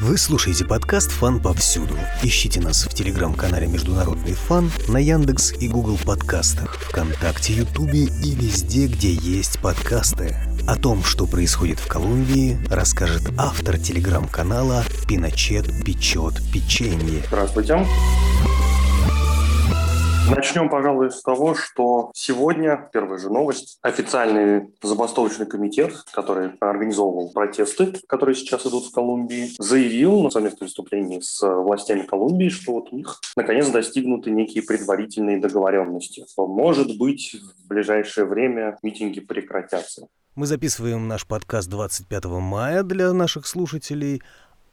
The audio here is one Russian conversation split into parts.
Вы слушаете подкаст «Фан повсюду». Ищите нас в телеграм-канале «Международный фан», на Яндекс и Google подкастах, ВКонтакте, Ютубе и везде, где есть подкасты. О том, что происходит в Колумбии, расскажет автор телеграм-канала «Пиночет печет печенье». Здравствуйте. Начнем, пожалуй, с того, что сегодня, первая же новость, официальный забастовочный комитет, который организовывал протесты, которые сейчас идут в Колумбии, заявил на совместном выступлении с властями Колумбии, что вот у них наконец достигнуты некие предварительные договоренности, может быть, в ближайшее время митинги прекратятся. Мы записываем наш подкаст 25 мая для наших слушателей,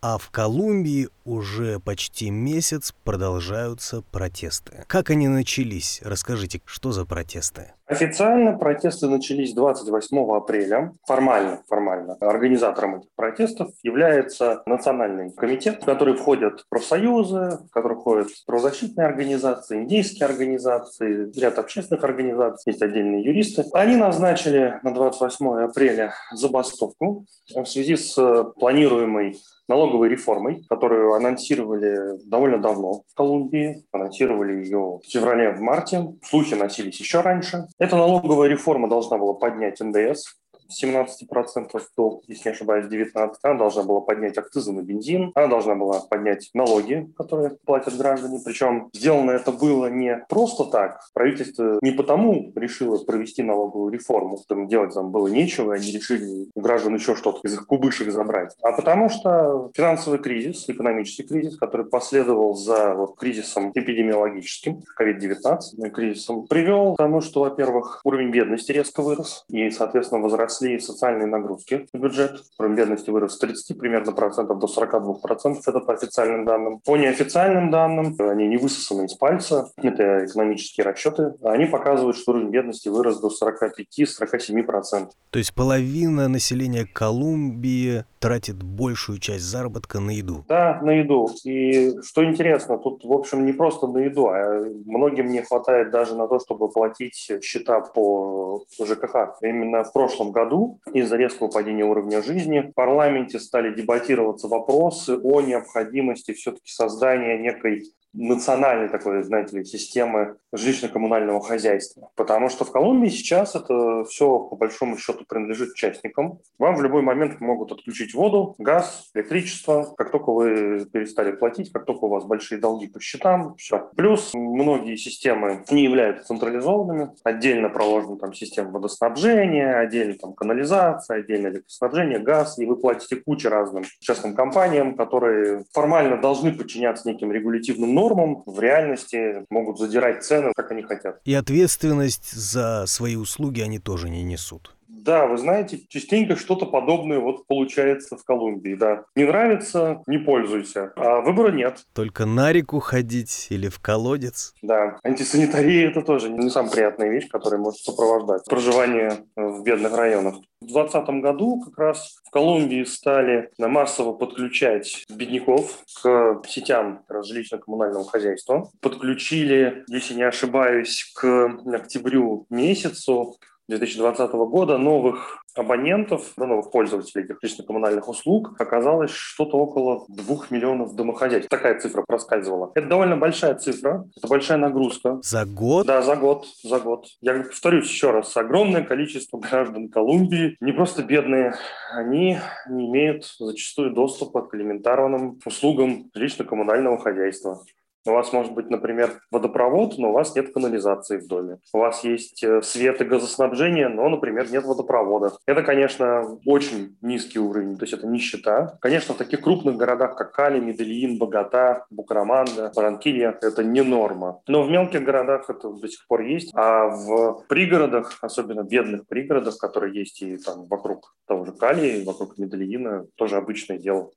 а в Колумбии уже почти месяц продолжаются протесты. Как они начались? Расскажите, что за протесты? Официально протесты начались 28 апреля. Формально, формально. Организатором этих протестов является Национальный комитет, в который входят профсоюзы, в который входят правозащитные организации, индейские организации, ряд общественных организаций, есть отдельные юристы. Они назначили на 28 апреля забастовку в связи с планируемой налоговой реформой, которую анонсировали довольно давно в Колумбии. Анонсировали ее в феврале, в марте. Слухи носились еще раньше. Эта налоговая реформа должна была поднять НДС 17% до, если не ошибаюсь, 19%. Она должна была поднять акцизы на бензин, она должна была поднять налоги, которые платят граждане. Причем сделано это было не просто так. Правительство не потому решило провести налоговую реформу, там делать там было нечего, они решили у граждан еще что-то из их кубышек забрать, а потому что финансовый кризис, экономический кризис, который последовал за вот, кризисом эпидемиологическим, COVID-19 кризисом, привел к тому, что, во-первых, уровень бедности резко вырос, и, соответственно, росли социальные нагрузки в бюджет. Уровень бедности вырос с 30 примерно процентов до 42 процентов, это по официальным данным. По неофициальным данным, они не высосаны из пальца, это экономические расчеты, они показывают, что уровень бедности вырос до 45-47 процентов. То есть половина населения Колумбии тратит большую часть заработка на еду. Да, на еду. И что интересно, тут, в общем, не просто на еду, а многим не хватает даже на то, чтобы платить счета по ЖКХ. Именно в прошлом году из-за резкого падения уровня жизни в парламенте стали дебатироваться вопросы о необходимости все-таки создания некой национальной такой, знаете ли, системы жилищно-коммунального хозяйства. Потому что в Колумбии сейчас это все по большому счету принадлежит частникам. Вам в любой момент могут отключить воду, газ, электричество. Как только вы перестали платить, как только у вас большие долги по счетам, все. Плюс многие системы не являются централизованными. Отдельно проложена там система водоснабжения, отдельно там канализация, отдельно электроснабжение, газ. И вы платите кучу разным частным компаниям, которые формально должны подчиняться неким регулятивным нормам, в реальности могут задирать цены, как они хотят. И ответственность за свои услуги они тоже не несут. Да, вы знаете, частенько что-то подобное вот получается в Колумбии, да. Не нравится – не пользуйся, а выбора нет. Только на реку ходить или в колодец? Да, антисанитария – это тоже не самая приятная вещь, которая может сопровождать проживание в бедных районах. В 2020 году как раз в Колумбии стали массово подключать бедняков к сетям жилищно-коммунального хозяйства. Подключили, если не ошибаюсь, к октябрю месяцу 2020 года новых абонентов, да, новых пользователей этих лично-коммунальных услуг оказалось что-то около 2 миллионов домохозяйств. Такая цифра проскальзывала. Это довольно большая цифра, это большая нагрузка. За год? Да, за год, за год. Я повторюсь еще раз, огромное количество граждан Колумбии, не просто бедные, они не имеют зачастую доступа к элементарным услугам лично-коммунального хозяйства. У вас может быть, например, водопровод, но у вас нет канализации в доме. У вас есть э, свет и газоснабжение, но, например, нет водопровода. Это, конечно, очень низкий уровень, то есть это нищета. Конечно, в таких крупных городах, как Кали, Медельин, Богата, Букараманда, Баранкилья, это не норма. Но в мелких городах это до сих пор есть. А в пригородах, особенно бедных пригородах, которые есть и там вокруг того же Кали, вокруг Медельина, тоже обычное дело.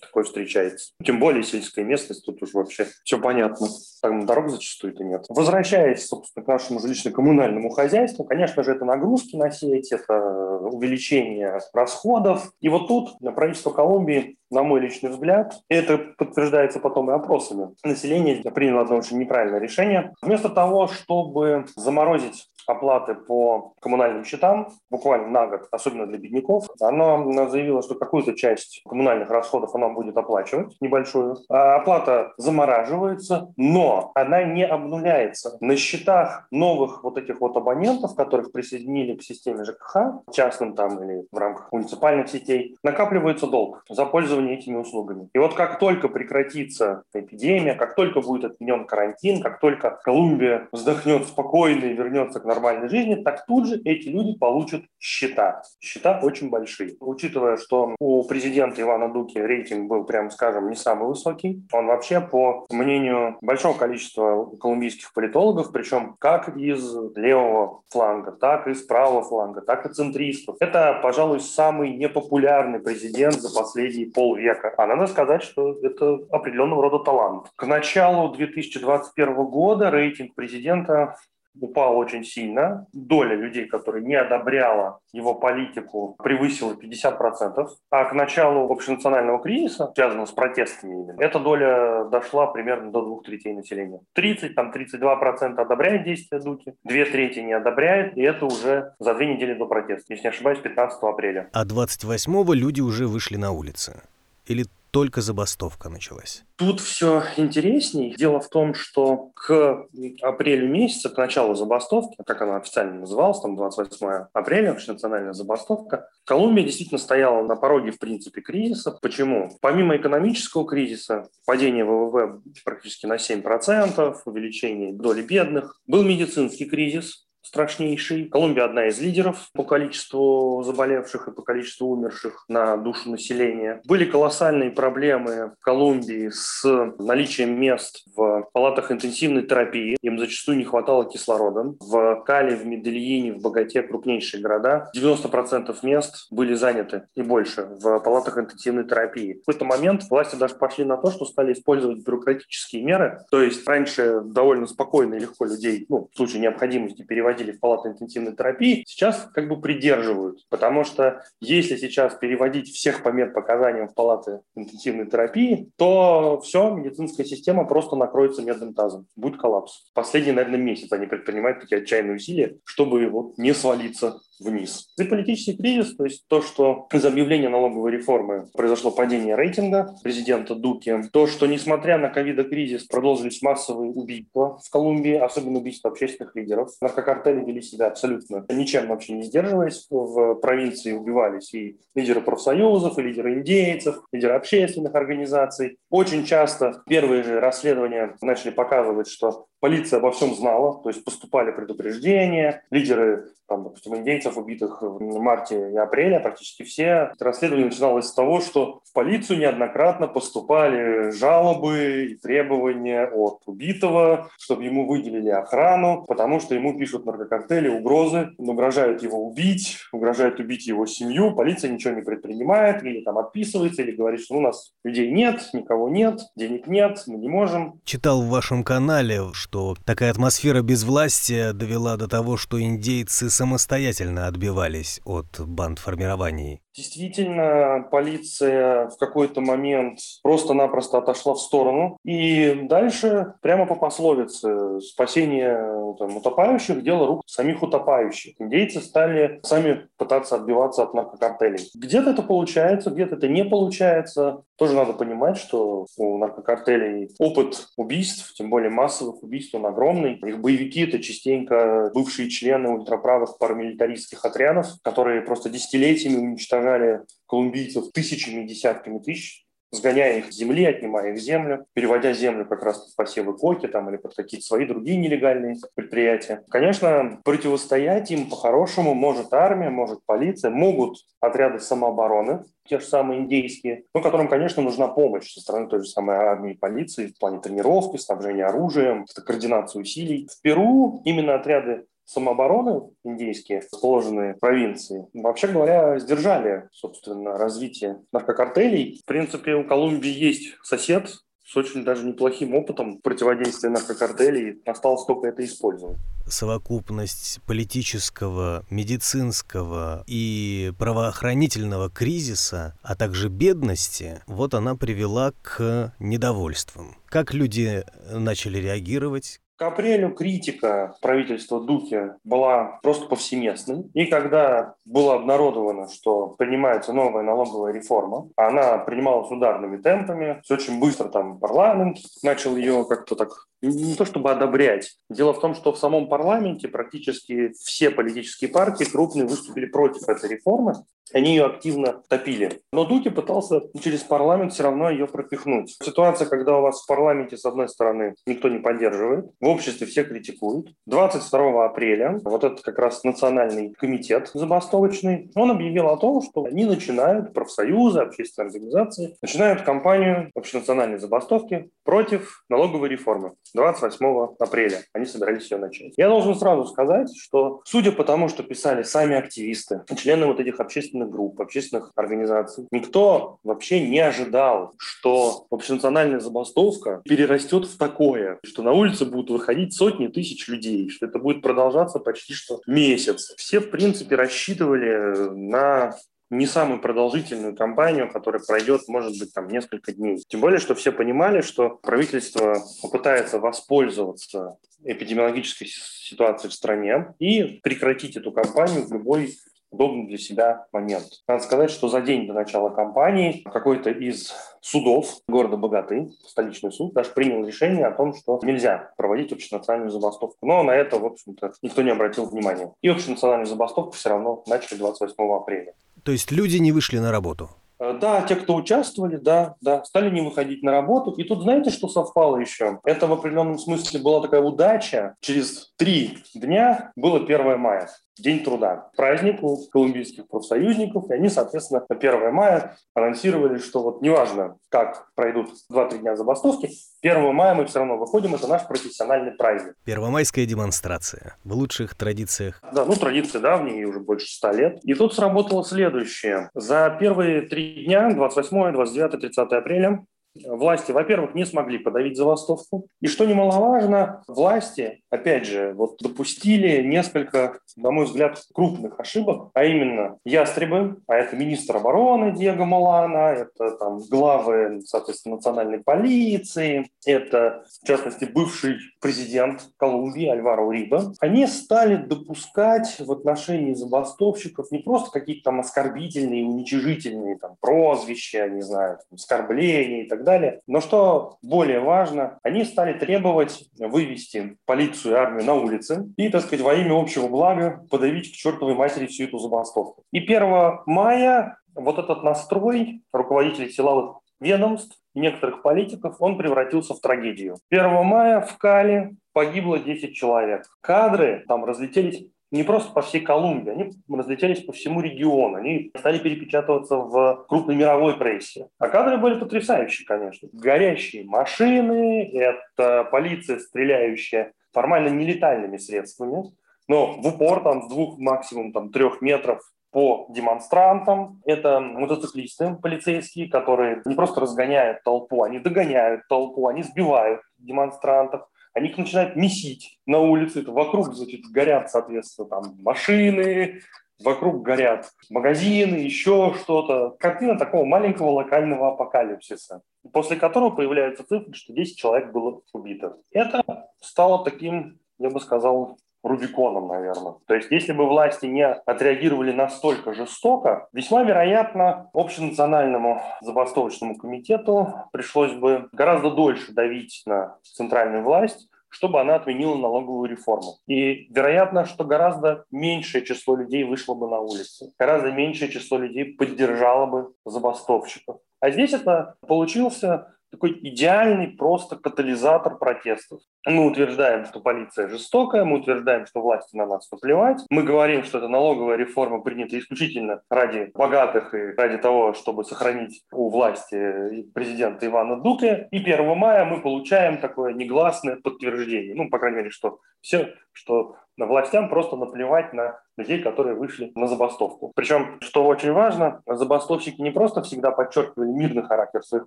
Такое встречается. Тем более сельская местность, тут уже вообще все понятно. Там дорог зачастую-то нет. Возвращаясь, собственно, к нашему жилищно-коммунальному хозяйству, конечно же, это нагрузки на сеть, это увеличение расходов. И вот тут правительство Колумбии на мой личный взгляд, это подтверждается потом и опросами, население приняло одно очень неправильное решение. Вместо того, чтобы заморозить оплаты по коммунальным счетам буквально на год, особенно для бедняков. Она заявила, что какую-то часть коммунальных расходов она будет оплачивать, небольшую. А оплата замораживается, но она не обнуляется. На счетах новых вот этих вот абонентов, которых присоединили к системе ЖКХ, частным там или в рамках муниципальных сетей, накапливается долг за пользование этими услугами. И вот как только прекратится эпидемия, как только будет отменен карантин, как только Колумбия вздохнет спокойно и вернется к нормальной жизни, так тут же эти люди получат счета. Счета очень большие. Учитывая, что у президента Ивана Дуки рейтинг был, прям скажем, не самый высокий, он вообще, по мнению большого количества колумбийских политологов, причем как из левого фланга, так и из правого фланга, так и центристов, это, пожалуй, самый непопулярный президент за последние полвека. А надо сказать, что это определенного рода талант. К началу 2021 года рейтинг президента упал очень сильно. Доля людей, которые не одобряла его политику, превысила 50%. А к началу общенационального кризиса, связанного с протестами именно, эта доля дошла примерно до двух третей населения. 30, там 32% одобряет действия Дуки, две трети не одобряет, и это уже за две недели до протеста, если не ошибаюсь, 15 апреля. А 28-го люди уже вышли на улицы? Или только забастовка началась? Тут все интересней. Дело в том, что к апрелю месяца, к началу забастовки, как она официально называлась, там 28 апреля, национальная забастовка, Колумбия действительно стояла на пороге, в принципе, кризиса. Почему? Помимо экономического кризиса, падение ВВП практически на 7%, увеличение доли бедных, был медицинский кризис, страшнейший. Колумбия одна из лидеров по количеству заболевших и по количеству умерших на душу населения. Были колоссальные проблемы в Колумбии с наличием мест в палатах интенсивной терапии. Им зачастую не хватало кислорода. В Кали, в Медельине, в Богате, крупнейшие города, 90% мест были заняты и больше в палатах интенсивной терапии. В какой-то момент власти даже пошли на то, что стали использовать бюрократические меры. То есть раньше довольно спокойно и легко людей, ну, в случае необходимости переводить переводили в палату интенсивной терапии, сейчас как бы придерживают. Потому что если сейчас переводить всех по медпоказаниям в палаты интенсивной терапии, то все, медицинская система просто накроется медным тазом. Будет коллапс. Последний, наверное, месяц они предпринимают такие отчаянные усилия, чтобы вот не свалиться вниз. И политический кризис, то есть то, что из объявления налоговой реформы произошло падение рейтинга президента Дуки, то, что несмотря на ковидокризис продолжились массовые убийства в Колумбии, особенно убийства общественных лидеров. Наркокартели вели себя абсолютно ничем вообще не сдерживаясь. В провинции убивались и лидеры профсоюзов, и лидеры индейцев, лидеры общественных организаций. Очень часто первые же расследования начали показывать, что полиция обо всем знала, то есть поступали предупреждения, лидеры там, допустим, индейцев, убитых в марте и апреле, практически все. Расследование начиналось с того, что в полицию неоднократно поступали жалобы и требования от убитого, чтобы ему выделили охрану, потому что ему пишут наркокартели угрозы, угрожают его убить, угрожают убить его семью. Полиция ничего не предпринимает, или там отписывается, или говорит, что у нас людей нет, никого нет, денег нет, мы не можем. Читал в вашем канале, что такая атмосфера безвластия довела до того, что индейцы самостоятельно отбивались от бандформирований. Действительно, полиция в какой-то момент просто-напросто отошла в сторону. И дальше, прямо по пословице, спасение там, утопающих – дело рук самих утопающих. Индейцы стали сами пытаться отбиваться от наркокартелей. Где-то это получается, где-то это не получается. Тоже надо понимать, что у наркокартелей опыт убийств, тем более массовых убийств, он огромный. Их боевики – это частенько бывшие члены ультраправых парамилитаристских отрядов, которые просто десятилетиями уничтожали колумбийцев тысячами, десятками тысяч, сгоняя их с земли, отнимая их землю, переводя землю как раз под посевы коки там, или под какие-то свои другие нелегальные предприятия. Конечно, противостоять им по-хорошему может армия, может полиция, могут отряды самообороны, те же самые индейские, ну, которым, конечно, нужна помощь со стороны той же самой армии и полиции в плане тренировки, снабжения оружием, координации усилий. В Перу именно отряды самообороны индейские, расположенные в провинции, вообще говоря, сдержали, собственно, развитие наркокартелей. В принципе, у Колумбии есть сосед с очень даже неплохим опытом противодействия наркокартелей осталось только это использовать. Совокупность политического, медицинского и правоохранительного кризиса, а также бедности, вот она привела к недовольствам. Как люди начали реагировать, к апрелю критика правительства Духи была просто повсеместной. И когда было обнародовано, что принимается новая налоговая реформа, она принималась ударными темпами, все очень быстро там парламент начал ее как-то так не то чтобы одобрять. Дело в том, что в самом парламенте практически все политические партии крупные выступили против этой реформы. Они ее активно топили. Но Дуки пытался через парламент все равно ее пропихнуть. Ситуация, когда у вас в парламенте, с одной стороны, никто не поддерживает, в обществе все критикуют. 22 апреля вот этот как раз национальный комитет забастовочный, он объявил о том, что они начинают, профсоюзы, общественные организации, начинают кампанию общенациональной забастовки против налоговой реформы. 28 апреля они собирались ее начать. Я должен сразу сказать, что судя по тому, что писали сами активисты, члены вот этих общественных групп, общественных организаций, никто вообще не ожидал, что общенациональная забастовка перерастет в такое, что на улице будут выходить сотни тысяч людей, что это будет продолжаться почти что месяц. Все, в принципе, рассчитывали на не самую продолжительную кампанию, которая пройдет, может быть, там несколько дней. Тем более, что все понимали, что правительство попытается воспользоваться эпидемиологической ситуацией в стране и прекратить эту кампанию в любой удобный для себя момент. Надо сказать, что за день до начала кампании какой-то из судов города Богаты, столичный суд, даже принял решение о том, что нельзя проводить общенациональную забастовку. Но на это, в общем-то, никто не обратил внимания. И общенациональную забастовку все равно начали 28 апреля. То есть люди не вышли на работу? Э, да, те, кто участвовали, да, да, стали не выходить на работу. И тут знаете, что совпало еще? Это в определенном смысле была такая удача. Через три дня было 1 мая. День труда, праздник у колумбийских профсоюзников, и они, соответственно, на 1 мая анонсировали, что вот неважно, как пройдут 2-3 дня забастовки, 1 мая мы все равно выходим, это наш профессиональный праздник. Первомайская демонстрация в лучших традициях. Да, ну традиции давние, уже больше 100 лет. И тут сработало следующее. За первые три дня, 28, 29, 30 апреля, власти, во-первых, не смогли подавить забастовку. И что немаловажно, власти, опять же, вот допустили несколько, на мой взгляд, крупных ошибок, а именно ястребы, а это министр обороны Диего Малана, это там главы, соответственно, национальной полиции, это, в частности, бывший президент Колумбии Альваро Уриба. Они стали допускать в отношении забастовщиков не просто какие-то там оскорбительные, уничижительные там прозвища, не знаю, там, оскорбления и так далее. Но что более важно, они стали требовать вывести полицию и армию на улицы и, так сказать, во имя общего блага подавить к чертовой матери всю эту забастовку. И 1 мая вот этот настрой руководителей силовых ведомств, некоторых политиков, он превратился в трагедию. 1 мая в Кале погибло 10 человек. Кадры там разлетелись не просто по всей Колумбии, они разлетелись по всему региону, они стали перепечатываться в крупной мировой прессе. А кадры были потрясающие, конечно. Горящие машины, это полиция, стреляющая формально нелетальными средствами, но в упор там с двух, максимум там трех метров по демонстрантам. Это мотоциклисты полицейские, которые не просто разгоняют толпу, они догоняют толпу, они сбивают демонстрантов они их начинают месить на улице, это вокруг значит, горят, соответственно, там машины, вокруг горят магазины, еще что-то. Картина такого маленького локального апокалипсиса, после которого появляются цифры, что 10 человек было убито. Это стало таким, я бы сказал, Рубиконом, наверное. То есть, если бы власти не отреагировали настолько жестоко, весьма вероятно, общенациональному забастовочному комитету пришлось бы гораздо дольше давить на центральную власть, чтобы она отменила налоговую реформу. И вероятно, что гораздо меньшее число людей вышло бы на улицы, гораздо меньшее число людей поддержало бы забастовщиков. А здесь это получился такой идеальный просто катализатор протестов. Мы утверждаем, что полиция жестокая, мы утверждаем, что власти на нас наплевать. Мы говорим, что эта налоговая реформа принята исключительно ради богатых и ради того, чтобы сохранить у власти президента Ивана Дуке. И 1 мая мы получаем такое негласное подтверждение. Ну, по крайней мере, что все, что властям просто наплевать на людей, которые вышли на забастовку. Причем, что очень важно, забастовщики не просто всегда подчеркивали мирный характер своих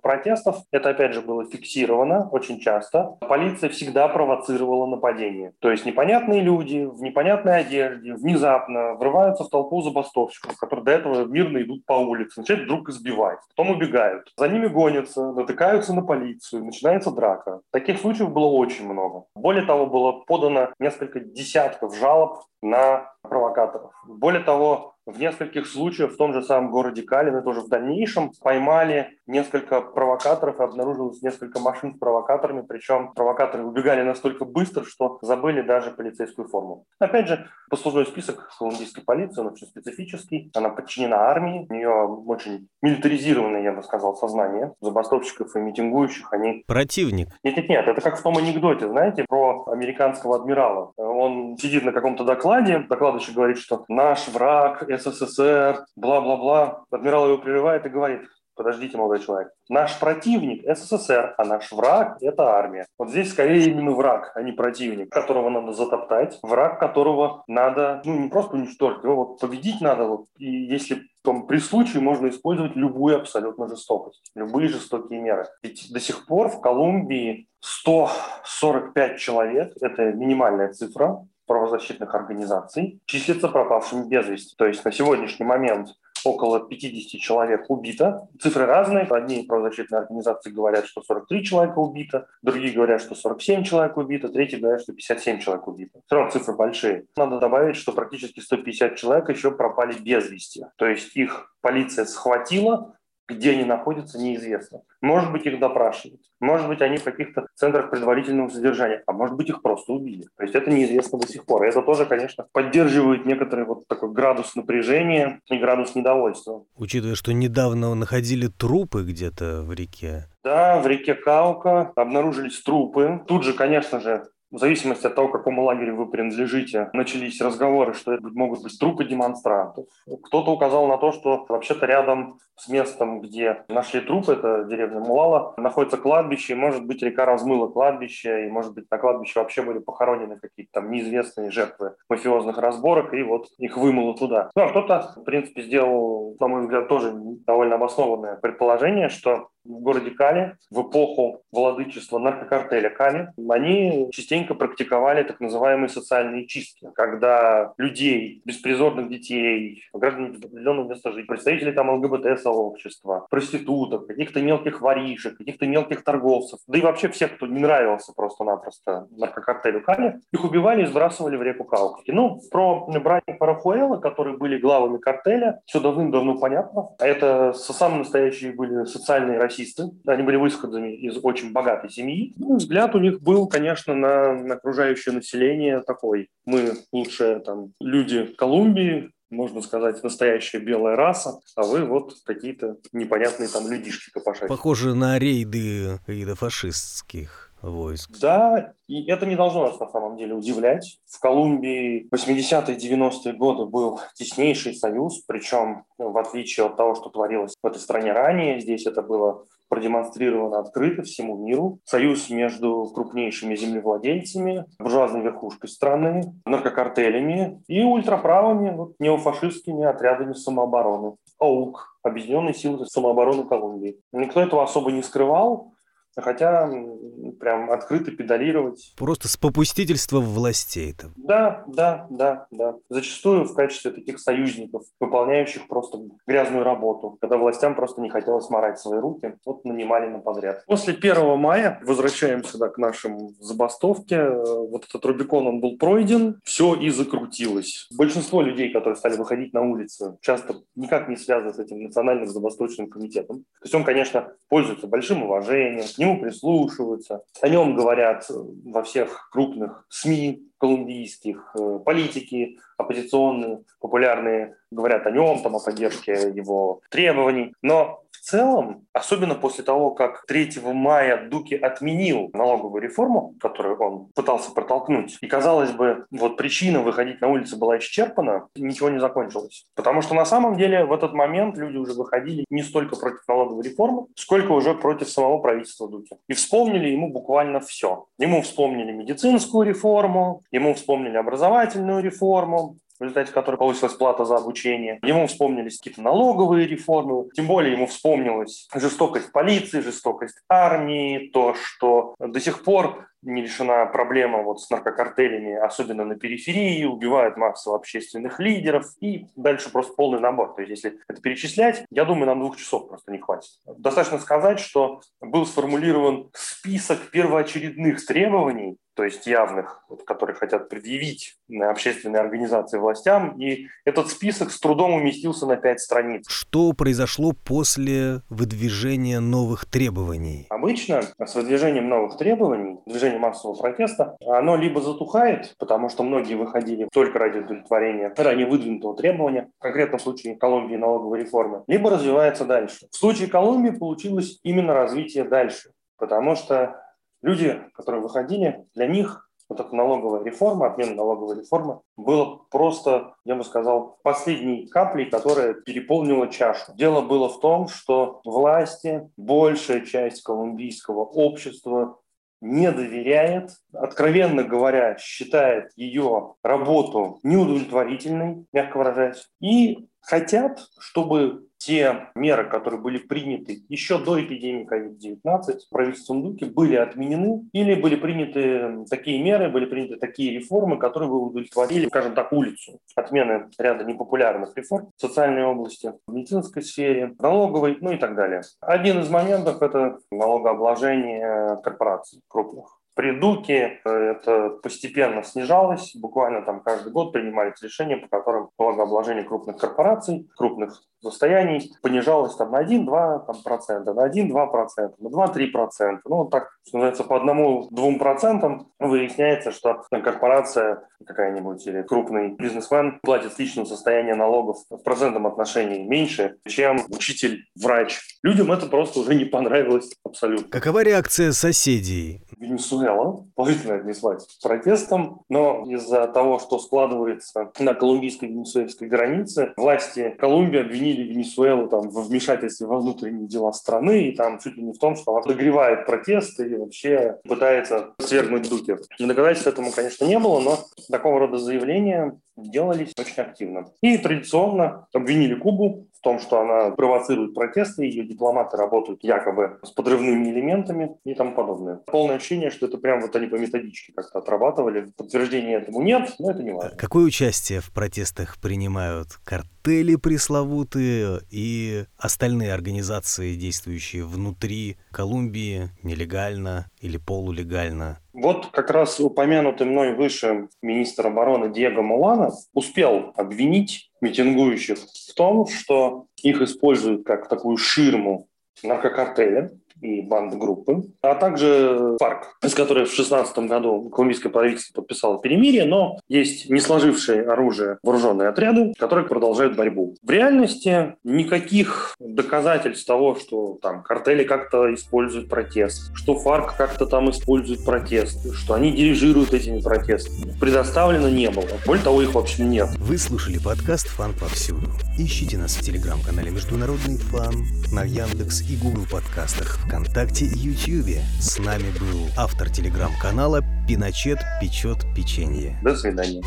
протестов, это опять же было фиксировано очень часто. Полиция всегда провоцировала нападение. То есть непонятные люди в непонятной одежде внезапно врываются в толпу забастовщиков, которые до этого мирно идут по улице, начинают вдруг избивать, потом убегают. За ними гонятся, натыкаются на полицию, начинается драка. Таких случаев было очень много. Более того, было подано несколько десятков жалоб на провокаторов. Более того, в нескольких случаях в том же самом городе Калин и тоже в дальнейшем поймали несколько провокаторов и обнаружилось несколько машин с провокаторами, причем провокаторы убегали настолько быстро, что забыли даже полицейскую форму. Опять же, послужной список колумбийской полиции, он очень специфический, она подчинена армии, у нее очень милитаризированное, я бы сказал, сознание забастовщиков и митингующих, они... Противник. Нет-нет-нет, это как в том анекдоте, знаете, про американского адмирала. Он сидит на каком-то докладе, докладывающий говорит, что наш враг СССР, бла-бла-бла. Адмирал его прерывает и говорит, подождите, молодой человек, наш противник СССР, а наш враг – это армия. Вот здесь скорее именно враг, а не противник, которого надо затоптать, враг которого надо, ну, не просто уничтожить, его вот победить надо, вот, и если том, при случае можно использовать любую абсолютно жестокость, любые жестокие меры. Ведь до сих пор в Колумбии 145 человек, это минимальная цифра, правозащитных организаций числятся пропавшими без вести. То есть на сегодняшний момент около 50 человек убито. Цифры разные. Одни правозащитные организации говорят, что 43 человека убито, другие говорят, что 47 человек убито, третьи говорят, что 57 человек убито. Все равно цифры большие. Надо добавить, что практически 150 человек еще пропали без вести. То есть их полиция схватила, где они находятся, неизвестно. Может быть, их допрашивают. Может быть, они в каких-то центрах предварительного содержания. А может быть, их просто убили. То есть это неизвестно до сих пор. И это тоже, конечно, поддерживает некоторый вот такой градус напряжения и градус недовольства. Учитывая, что недавно находили трупы где-то в реке. Да, в реке Каука обнаружились трупы. Тут же, конечно же, в зависимости от того, к какому лагерю вы принадлежите, начались разговоры, что это могут быть трупы демонстрантов. Кто-то указал на то, что вообще-то рядом с местом, где нашли трупы, это деревня Мулала, находится кладбище, и, может быть, река размыла кладбище, и, может быть, на кладбище вообще были похоронены какие-то там неизвестные жертвы мафиозных разборок, и вот их вымыло туда. Ну, а кто-то, в принципе, сделал, на мой взгляд, тоже довольно обоснованное предположение, что в городе Кали в эпоху владычества наркокартеля Кали, они частенько практиковали так называемые социальные чистки, когда людей, беспризорных детей, граждан определенного места жить, представителей там ЛГБТ-сообщества, проституток, каких-то мелких воришек, каких-то мелких торговцев, да и вообще всех, кто не нравился просто-напросто наркокартелю Кали, их убивали и сбрасывали в реку Кауки. Ну, про братьев Парахуэла, которые были главами картеля, все давным-давно понятно. А это самые настоящие были социальные расисты. Они были выходцами из очень богатой семьи. Ну, взгляд у них был, конечно, на, на окружающее население такой. Мы лучшие там люди Колумбии, можно сказать, настоящая белая раса, а вы вот какие-то непонятные там людишки копошать. Похоже на рейды фашистских войск. Да, и это не должно нас на самом деле удивлять. В Колумбии 80-е 90-е годы был теснейший союз, причем ну, в отличие от того, что творилось в этой стране ранее, здесь это было продемонстрировано открыто всему миру. Союз между крупнейшими землевладельцами, буржуазной верхушкой страны, наркокартелями и ультраправыми, вот, неофашистскими отрядами самообороны. АУК, Объединенные силы самообороны Колумбии. Никто этого особо не скрывал, Хотя прям открыто педалировать. Просто с попустительства властей это. Да, да, да, да. Зачастую в качестве таких союзников, выполняющих просто грязную работу, когда властям просто не хотелось морать свои руки, вот нанимали на подряд. После 1 мая возвращаемся да, к нашим забастовке. Вот этот Рубикон, он был пройден, все и закрутилось. Большинство людей, которые стали выходить на улицы, часто никак не связаны с этим национальным забастовочным комитетом. То есть он, конечно, пользуется большим уважением, к нему прислушиваются, о нем говорят во всех крупных СМИ колумбийских, э, политики оппозиционные, популярные, говорят о нем, там, о поддержке его требований. Но в целом, особенно после того, как 3 мая Дуки отменил налоговую реформу, которую он пытался протолкнуть, и, казалось бы, вот причина выходить на улицы была исчерпана, ничего не закончилось. Потому что на самом деле в этот момент люди уже выходили не столько против налоговой реформы, сколько уже против самого правительства Дуки. И вспомнили ему буквально все. Ему вспомнили медицинскую реформу, ему вспомнили образовательную реформу, в результате которой повысилась плата за обучение. Ему вспомнились какие-то налоговые реформы, тем более ему вспомнилась жестокость полиции, жестокость армии, то, что до сих пор не решена проблема вот с наркокартелями, особенно на периферии, убивают массово общественных лидеров, и дальше просто полный набор. То есть если это перечислять, я думаю, нам двух часов просто не хватит. Достаточно сказать, что был сформулирован список первоочередных требований, то есть явных, которые хотят предъявить общественные организации властям, и этот список с трудом уместился на пять страниц. Что произошло после выдвижения новых требований? Обычно с выдвижением новых требований, движение массового протеста, оно либо затухает, потому что многие выходили только ради удовлетворения ранее выдвинутого требования, в конкретном случае Колумбии налоговой реформы, либо развивается дальше. В случае Колумбии получилось именно развитие дальше, потому что Люди, которые выходили, для них вот эта налоговая реформа, отмена налоговой реформы, было просто, я бы сказал, последней каплей, которая переполнила чашу. Дело было в том, что власти, большая часть колумбийского общества не доверяет, откровенно говоря, считает ее работу неудовлетворительной, мягко выражаясь, и хотят, чтобы те меры, которые были приняты еще до эпидемии COVID-19 правительством Дуки, были отменены или были приняты такие меры, были приняты такие реформы, которые бы удовлетворили, скажем так, улицу. Отмены ряда непопулярных реформ в социальной области, в медицинской сфере, налоговой, ну и так далее. Один из моментов – это налогообложение корпораций крупных. При Дуке э, это постепенно снижалось, буквально там каждый год принимались решения, по которым налогообложение крупных корпораций, крупных состояний понижалось там на 1-2 там, процента, на 1-2 процента, на 2-3 процента. Ну, вот так, что называется, по одному-двум процентам выясняется, что корпорация какая-нибудь или крупный бизнесмен платит с личного состояния налогов в процентном отношении меньше, чем учитель, врач. Людям это просто уже не понравилось абсолютно. Какова реакция соседей? Венесуэла положительно отнеслась к протестам, но из-за того, что складывается на колумбийско-венесуэльской границе, власти Колумбии обвинили Венесуэлу там, в вмешательстве во внутренние дела страны, и там чуть ли не в том, что она подогревает протесты и вообще пытается свергнуть Дуки. Доказательств этому, конечно, не было, но такого рода заявления делались очень активно. И традиционно обвинили Кубу в том, что она провоцирует протесты, ее дипломаты работают якобы с подрывными элементами и тому подобное. Полное ощущение, что это прям вот они по методичке как-то отрабатывали. Подтверждения этому нет, но это не важно. Какое участие в протестах принимают картели пресловутые и остальные организации, действующие внутри Колумбии, нелегально или полулегально? Вот как раз упомянутый мной выше министр обороны Диего Мулана успел обвинить митингующих в том, что их используют как такую ширму наркокартеля, и банд-группы, а также ФАРК, с которой в 2016 году колумбийское правительство подписало перемирие, но есть не сложившие оружие вооруженные отряды, которые продолжают борьбу. В реальности никаких доказательств того, что там картели как-то используют протест, что ФАРК как-то там использует протест, что они дирижируют этими протестами, предоставлено не было. Более того, их вообще нет. Вы слушали подкаст «Фан повсюду». Ищите нас в телеграм-канале «Международный фан», на Яндекс и Google подкастах, ВКонтакте и Ютьюбе. С нами был автор телеграм-канала «Пиночет печет печенье». До свидания.